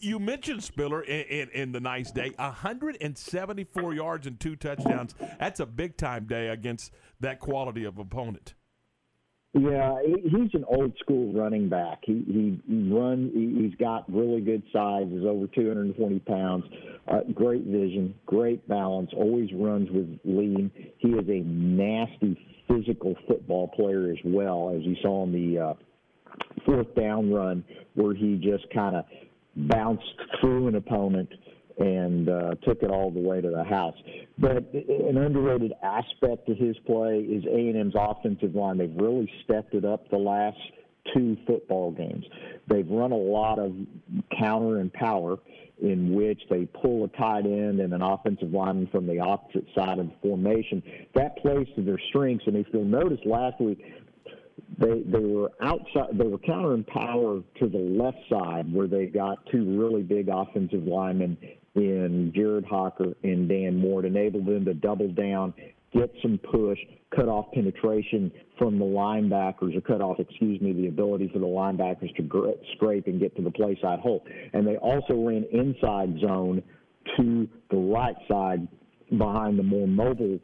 You mentioned Spiller in, in, in, the nice day 174 yards and two touchdowns. That's a big time day against that quality of opponent. Yeah, he's an old school running back. He he, run. He's got really good size. He's over 220 pounds. Uh, great vision, great balance. Always runs with lean. He is a nasty physical football player as well, as you saw in the uh, fourth down run where he just kind of bounced through an opponent and uh, took it all the way to the house. But an underrated aspect of his play is A&M's offensive line. They've really stepped it up the last two football games. They've run a lot of counter and power in which they pull a tight end and an offensive lineman from the opposite side of the formation. That plays to their strengths. And if you'll notice last week, they they were outside they were countering power to the left side where they got two really big offensive linemen in Jared Hocker and Dan Moore to enable them to double down, get some push, cut off penetration from the linebackers, or cut off, excuse me, the ability for the linebackers to gr- scrape and get to the play side hole. And they also ran inside zone to the right side behind the more mobile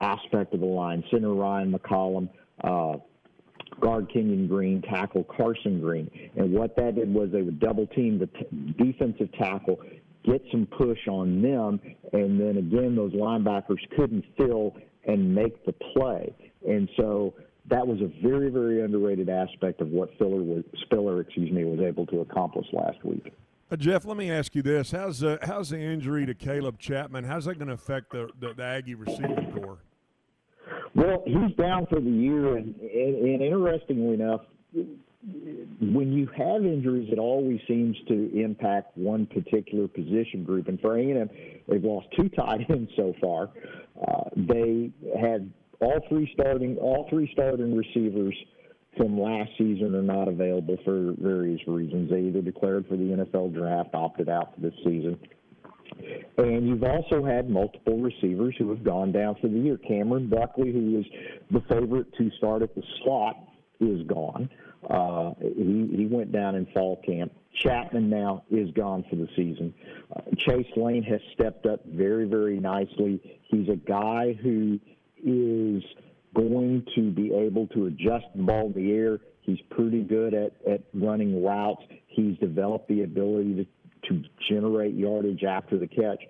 aspect of the line, center Ryan McCollum. Uh, guard Kenyon Green, tackle Carson Green. And what that did was they would double team the t- defensive tackle, get some push on them, and then again, those linebackers couldn't fill and make the play. And so that was a very, very underrated aspect of what Filler was, Spiller, excuse me, was able to accomplish last week. Uh, Jeff, let me ask you this: How's uh, how's the injury to Caleb Chapman? How's that going to affect the, the, the Aggie receiving corps? Well, he's down for the year, and, and, and interestingly enough, when you have injuries, it always seems to impact one particular position group. And for A&M, they've lost two tight ends so far. Uh, they had all three starting all three starting receivers from last season are not available for various reasons. They either declared for the NFL draft, opted out for this season. And you've also had multiple receivers who have gone down for the year. Cameron Buckley, who was the favorite to start at the slot, is gone. Uh, he, he went down in fall camp. Chapman now is gone for the season. Uh, Chase Lane has stepped up very, very nicely. He's a guy who is going to be able to adjust the ball in the air. He's pretty good at, at running routes. He's developed the ability to to generate yardage after the catch.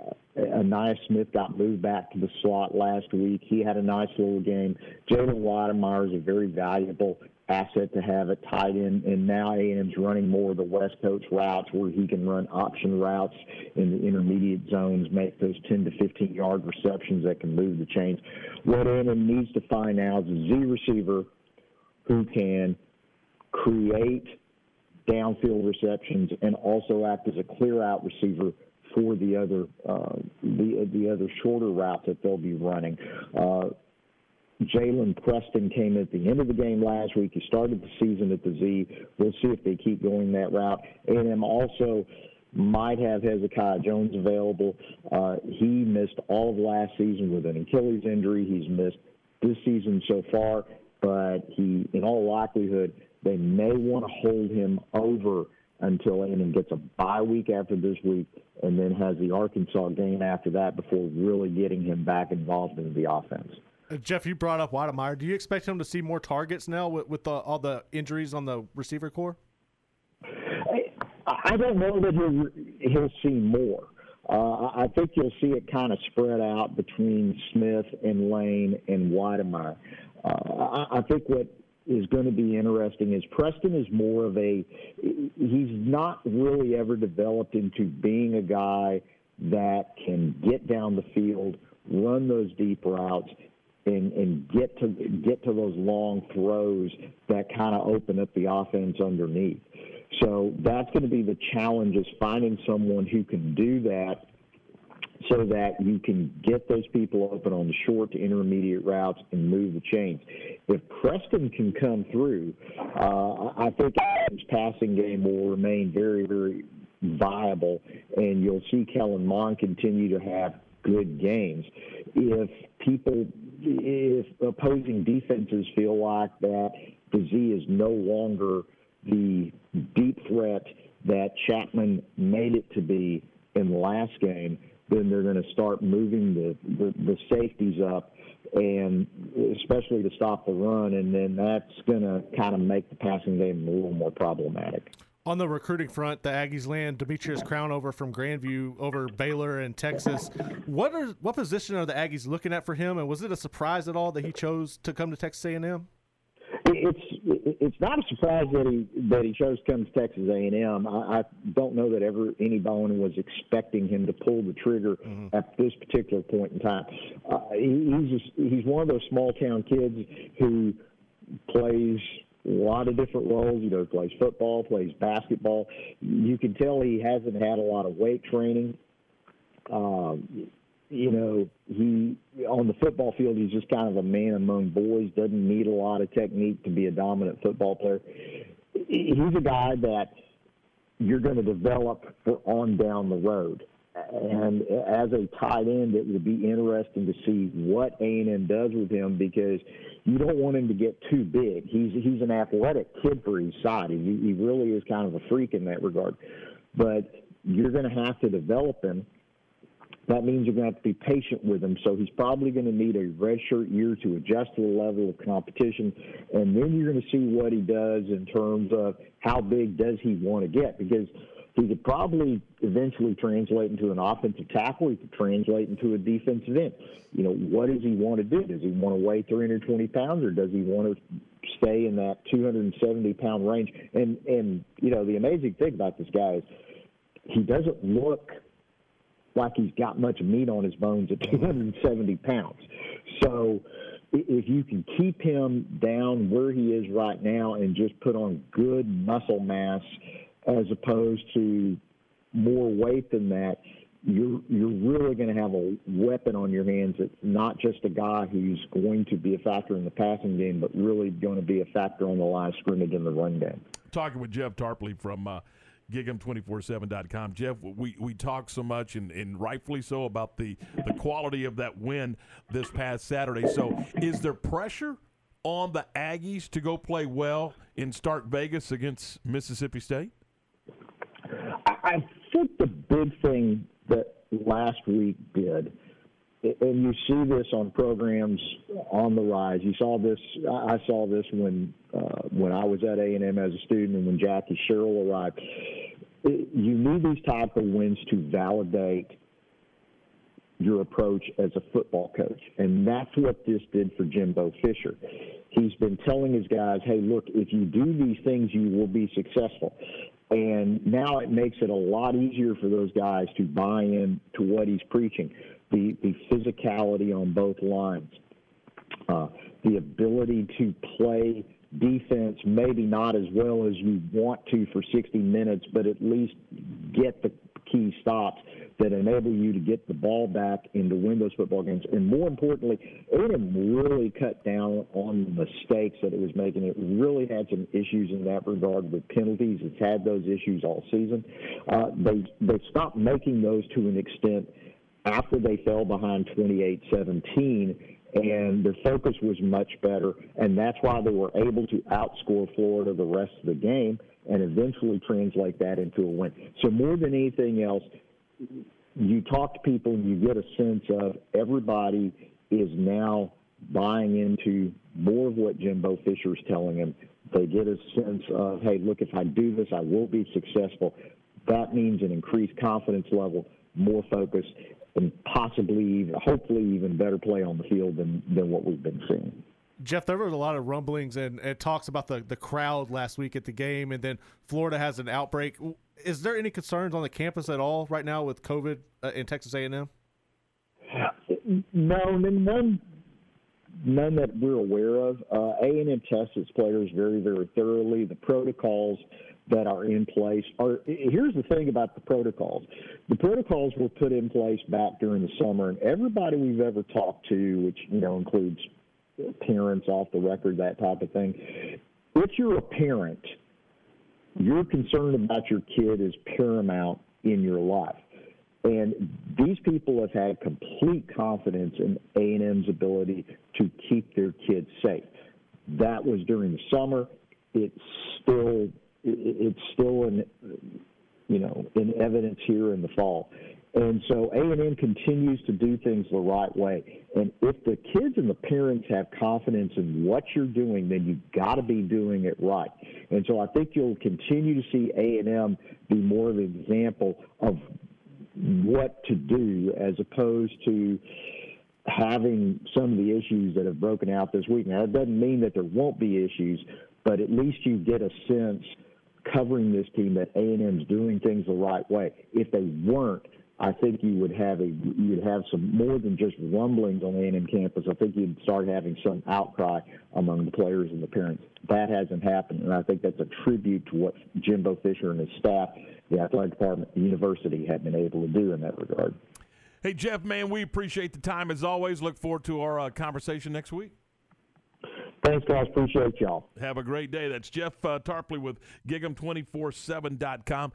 Uh, Ainias Smith got moved back to the slot last week. He had a nice little game. Jalen Wydermyer is a very valuable asset to have at tight end, and now A&M's running more of the West Coast routes where he can run option routes in the intermediate zones, make those 10 to 15 yard receptions that can move the chains. What A&M needs to find now is a Z receiver who can create downfield receptions and also act as a clear out receiver for the other uh, the the other shorter routes that they'll be running. Uh, Jalen Preston came at the end of the game last week. He started the season at the Z. We'll see if they keep going that route. A&M also might have Hezekiah Jones available. Uh, he missed all of last season with an Achilles injury. He's missed this season so far, but he, in all likelihood, they may want to hold him over until A&M gets a bye week after this week, and then has the Arkansas game after that before really getting him back involved in the offense. Uh, Jeff, you brought up Wydermyer. Do you expect him to see more targets now with, with the, all the injuries on the receiver corps? I, I don't know that he'll, he'll see more. Uh, I think you'll see it kind of spread out between Smith and Lane and Wydermyer. Uh, I, I think what is going to be interesting is Preston is more of a he's not really ever developed into being a guy that can get down the field, run those deep routes, and, and get to get to those long throws that kind of open up the offense underneath. So that's going to be the challenge is finding someone who can do that so that you can get those people open on the short to intermediate routes and move the chains. If Preston can come through, uh, I think his passing game will remain very, very viable, and you'll see Kellen Mond continue to have good games. If people, if opposing defenses feel like that the Z is no longer the deep threat that Chapman made it to be in the last game, then they're going to start moving the, the, the safeties up and especially to stop the run, and then that's going to kind of make the passing game a little more problematic. On the recruiting front, the Aggies land Demetrius Crownover from Grandview over Baylor and Texas. What are what position are the Aggies looking at for him, and was it a surprise at all that he chose to come to Texas A&M? It's it's not a surprise that he that he chose to come to Texas A&M. I, I don't know that ever anybody was expecting him to pull the trigger mm-hmm. at this particular point in time. Uh, he, he's just, he's one of those small town kids who plays a lot of different roles. You know, plays football, plays basketball. You can tell he hasn't had a lot of weight training. Um, you know, he football field, he's just kind of a man among boys. Doesn't need a lot of technique to be a dominant football player. He's a guy that you're going to develop for on down the road. And as a tight end, it will be interesting to see what A and M does with him because you don't want him to get too big. He's he's an athletic kid for his side. He, he really is kind of a freak in that regard. But you're going to have to develop him that means you're going to have to be patient with him. So he's probably going to need a redshirt year to adjust to the level of competition, and then you're going to see what he does in terms of how big does he want to get because he could probably eventually translate into an offensive tackle. He could translate into a defensive end. You know, what does he want to do? Does he want to weigh 320 pounds, or does he want to stay in that 270 pound range? And and you know, the amazing thing about this guy is he doesn't look like he's got much meat on his bones at 270 pounds. So if you can keep him down where he is right now and just put on good muscle mass as opposed to more weight than that, you're you're really going to have a weapon on your hands that's not just a guy who's going to be a factor in the passing game, but really going to be a factor on the line of scrimmage in the run game. Talking with Jeff Tarpley from uh, gig'em247.com. Jeff, we, we talk so much and, and rightfully so about the, the quality of that win this past Saturday. So is there pressure on the Aggies to go play well in Stark Vegas against Mississippi State? I think the big thing that last week did – and you see this on programs on the rise. You saw this. I saw this when uh, when I was at A and M as a student, and when Jackie Sherrill arrived. You need these type of wins to validate your approach as a football coach, and that's what this did for Jimbo Fisher. He's been telling his guys, "Hey, look, if you do these things, you will be successful." And now it makes it a lot easier for those guys to buy in to what he's preaching the, the physicality on both lines, uh, the ability to play defense maybe not as well as you want to for 60 minutes, but at least get the key stops that enable you to get the ball back and to win those football games. And more importantly, A&M really cut down on the mistakes that it was making. It really had some issues in that regard with penalties. It's had those issues all season. Uh, they they stopped making those to an extent after they fell behind 28 17 and their focus was much better, and that's why they were able to outscore Florida the rest of the game and eventually translate that into a win. So more than anything else, you talk to people and you get a sense of everybody is now buying into more of what Jimbo Fisher is telling them. They get a sense of, hey, look, if I do this, I will be successful. That means an increased confidence level, more focus, and possibly, hopefully, even better play on the field than, than what we've been seeing. Jeff, there was a lot of rumblings and, and talks about the, the crowd last week at the game, and then Florida has an outbreak. Is there any concerns on the campus at all right now with COVID uh, in Texas A&M? No, none, none that we're aware of. Uh, A&M tests its players very, very thoroughly. The protocols – that are in place are here's the thing about the protocols. The protocols were put in place back during the summer and everybody we've ever talked to which you know includes parents off the record that type of thing if you're a parent your concern about your kid is paramount in your life. And these people have had complete confidence in A&M's ability to keep their kids safe. That was during the summer. It's still it's still an you know, in evidence here in the fall. And so A&M continues to do things the right way. And if the kids and the parents have confidence in what you're doing, then you've got to be doing it right. And so I think you'll continue to see A&M be more of an example of what to do as opposed to having some of the issues that have broken out this week. Now, that doesn't mean that there won't be issues, but at least you get a sense covering this team that A&M's doing things the right way. If they weren't, I think you would have a you'd have some more than just rumblings on A&M campus. I think you'd start having some outcry among the players and the parents. That hasn't happened, and I think that's a tribute to what Jimbo Fisher and his staff, the athletic department, the university, have been able to do in that regard. Hey Jeff, man, we appreciate the time as always. Look forward to our uh, conversation next week. Thanks, guys. Appreciate y'all. Have a great day. That's Jeff uh, Tarpley with Gig'em247.com.